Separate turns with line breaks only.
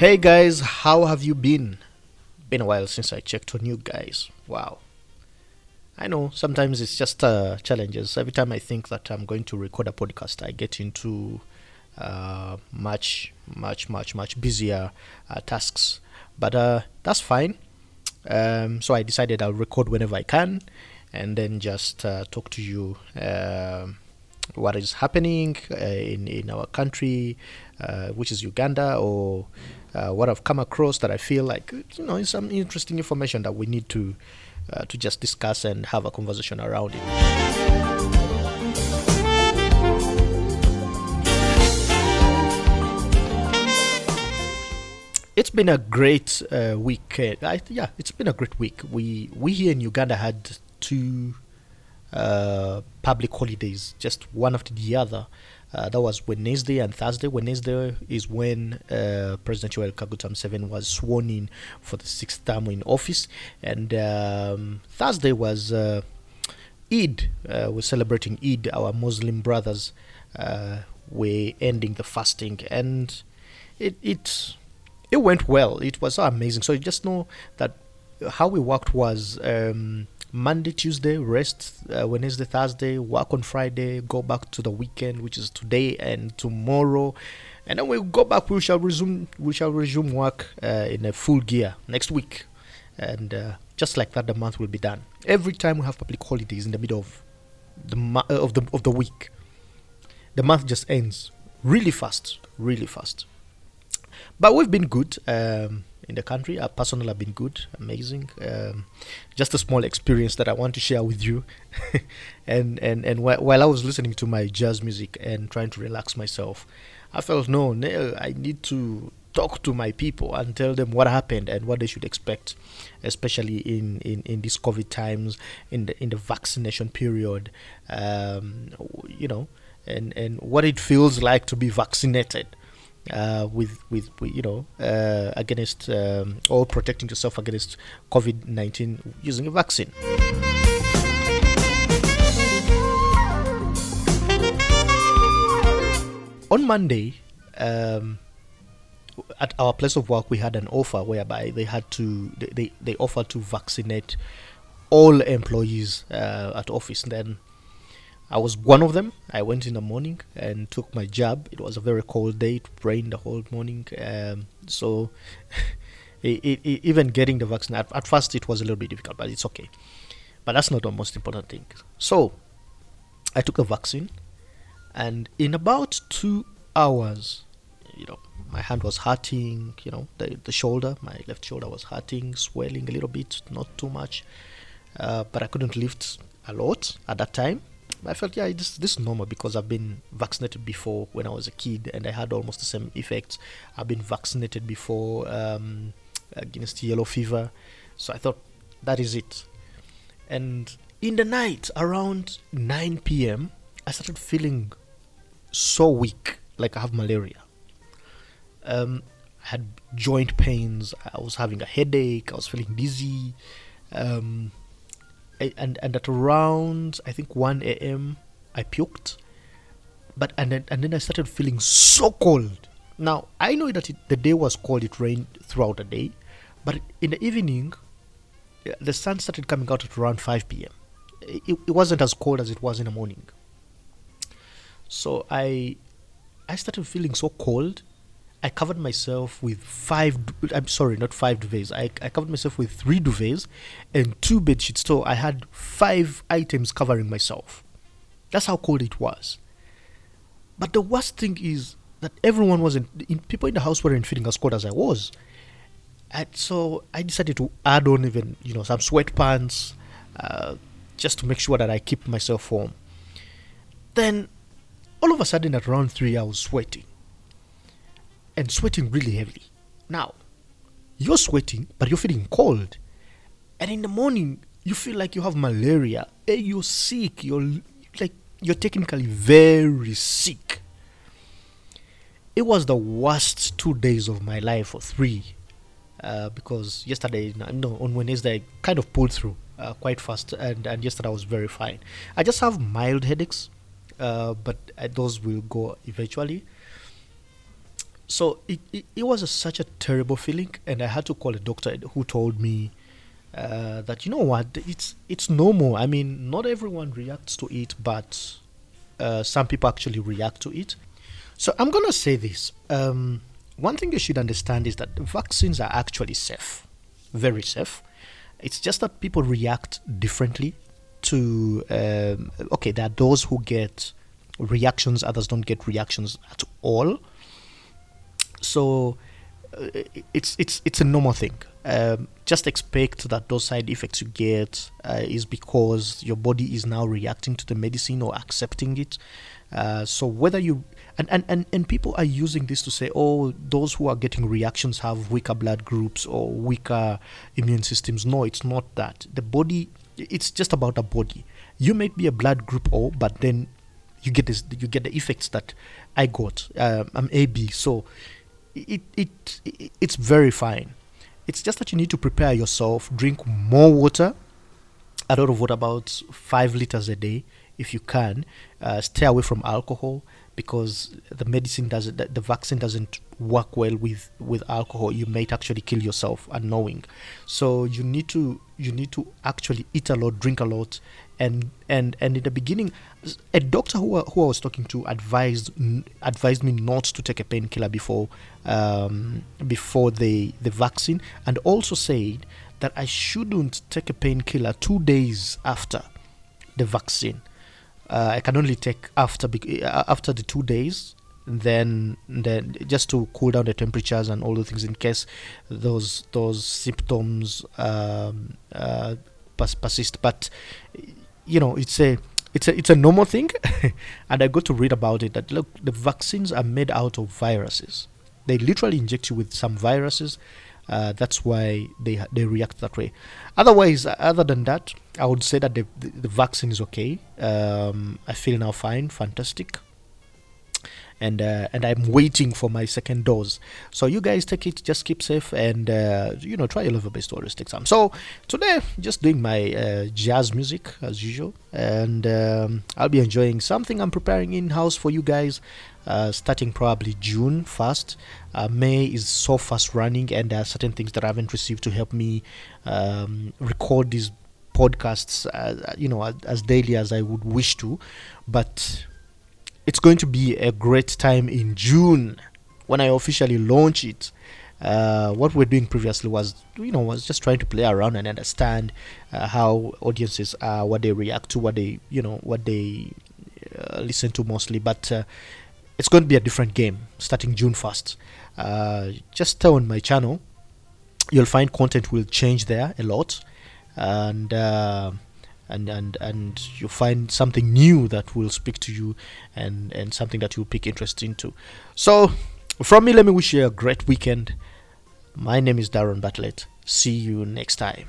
Hey guys, how have you been? Been a while since I checked on you guys. Wow. I know sometimes it's just uh, challenges. Every time I think that I'm going to record a podcast, I get into uh, much, much, much, much busier uh, tasks. But uh, that's fine. Um, so I decided I'll record whenever I can and then just uh, talk to you um what is happening uh, in, in our country, uh, which is Uganda, or uh, what I've come across that I feel like you know is some interesting information that we need to to just discuss and have a conversation around it. It's been a great uh, week. Uh, I, yeah, it's been a great week. We we here in Uganda had two uh, public holidays, just one after the other. Uh, that was Wednesday and Thursday. Wednesday is when uh, President Yoweri Kaguta Museveni was sworn in for the sixth term in office, and um, Thursday was uh, Eid. Uh, we're celebrating Eid. Our Muslim brothers uh, were ending the fasting, and it it it went well. It was so amazing. So you just know that how we worked was. Um, Monday, Tuesday, rest. Uh, Wednesday, Thursday, work on Friday. Go back to the weekend, which is today and tomorrow, and then we'll go back. We shall resume. We shall resume work uh, in a full gear next week, and uh, just like that, the month will be done. Every time we have public holidays in the middle of the of the of the week, the month just ends really fast, really fast. But we've been good. Um, in the country. I personally have been good, amazing. Um, just a small experience that I want to share with you. and and and wh- while I was listening to my jazz music and trying to relax myself, I felt no, no, I need to talk to my people and tell them what happened and what they should expect, especially in in, in these COVID times, in the in the vaccination period. Um, you know, and and what it feels like to be vaccinated uh, with, with with you know uh, against um, or protecting yourself against COVID nineteen using a vaccine. On Monday, um, at our place of work, we had an offer whereby they had to they they, offered to vaccinate all employees uh, at office. And then I was one of them. I went in the morning and took my jab. It was a very cold day. It rained the whole morning. Um, so it, it, even getting the vaccine, at, at first it was a little bit difficult, but it's okay. But that's not the most important thing. So I took the vaccine, and in about two hours, you know, my hand was hurting, you know, the, the shoulder, my left shoulder was hurting, swelling a little bit, not too much. Uh, but I couldn't lift a lot at that time. I felt, yeah, this, this is normal because I've been vaccinated before when I was a kid and I had almost the same effects. I've been vaccinated before um, against yellow fever. So I thought, that is it. And in the night, around 9 p.m., I started feeling so weak, like I have malaria. Um, I had joint pains. I was having a headache. I was feeling dizzy. Um, And and at around I think 1 a.m. I puked. But and then and then I started feeling so cold. Now I know that it, the day was cold. It rained throughout the day, but in the evening, the sun started coming out at around 5 p.m. It, it wasn't as cold as it was in the morning. So I I started feeling so cold. I covered myself with five. I'm sorry, not five duvets. I, I covered myself with three duvets and two bed sheets. So I had five items covering myself. That's how cold it was. But the worst thing is that everyone wasn't. In, people in the house weren't feeling as cold as I was. And so I decided to add on even you know some sweatpants, uh, just to make sure that I keep myself warm. Then, all of a sudden, at around three, I was sweating and sweating really heavily. Now, you're sweating, but you're feeling cold. And in the morning, you feel like you have malaria. Eh, You're sick. You're like, you're technically very sick. It was the worst two days of my life, or three, uh, because yesterday, no, on Wednesday, I kind of pulled through uh, quite fast, and, and yesterday I was very fine. I just have mild headaches, uh, but uh, those will go eventually. So it, it, it was a, such a terrible feeling, and I had to call a doctor who told me uh, that you know what, it's it's normal. I mean, not everyone reacts to it, but uh, some people actually react to it. So I'm gonna say this. Um, one thing you should understand is that vaccines are actually safe, very safe. It's just that people react differently to. Um, okay, there are those who get reactions, others don't get reactions at all so uh, it's it's it's a normal thing. Um, just expect that those side effects you get uh, is because your body is now reacting to the medicine or accepting it. Uh, so whether you and, and, and, and people are using this to say, oh, those who are getting reactions have weaker blood groups or weaker immune systems. No, it's not that. The body, it's just about the body. You may be a blood group O, but then you get this, you get the effects that I got. Um, I'm AB, so it, it, it it's very fine. It's just that you need to prepare yourself, drink more water, a lot of water, about five liters a day if you can. Uh, stay away from alcohol because the medicine doesn't, the vaccine doesn't work well with with alcohol. You might actually kill yourself unknowing. So you need to you need to actually eat a lot, drink a lot, and and and in the beginning, a doctor who who I was talking to advised advised me not to take a painkiller before um, before the the vaccine, and also said that I shouldn't take a painkiller two days after the vaccine. Uh, I can only take after uh, after the two days then then just to cool down the temperatures and all the things in case those those symptoms um, uh, persist. But you know it's a it's a it's a normal thing. And i got to read about it that look the vaccines are made out of viruses. They literally inject you with some viruses. Uh, that's why they they react that way. Otherwise other than that i would say that the, the, the vaccine is okay. Um, i feel now fine fantastic and uh, and I'm waiting for my second dose. So you guys take it, just keep safe, and uh, you know try your level always take some. So today, just doing my uh, jazz music as usual, and um, I'll be enjoying something I'm preparing in house for you guys. Uh, starting probably June first. Uh, May is so fast running, and there are certain things that I haven't received to help me um, record these podcasts, uh, you know, as, as daily as I would wish to. But it's going to be a great time in June when I officially launch it. Uh, what we're doing previously was, you know, was just trying to play around and understand uh, how audiences are, what they react to, what they, you know, what they uh, listen to mostly. But uh, it's going to be a different game starting June 1st. Uh, just on my channel. You'll find content will change there a lot, and uh, and and and you find something new that will speak to you and and something that you'll pick interest into. So from me let me wish you a great weekend. My name is daron bartlett. See you next time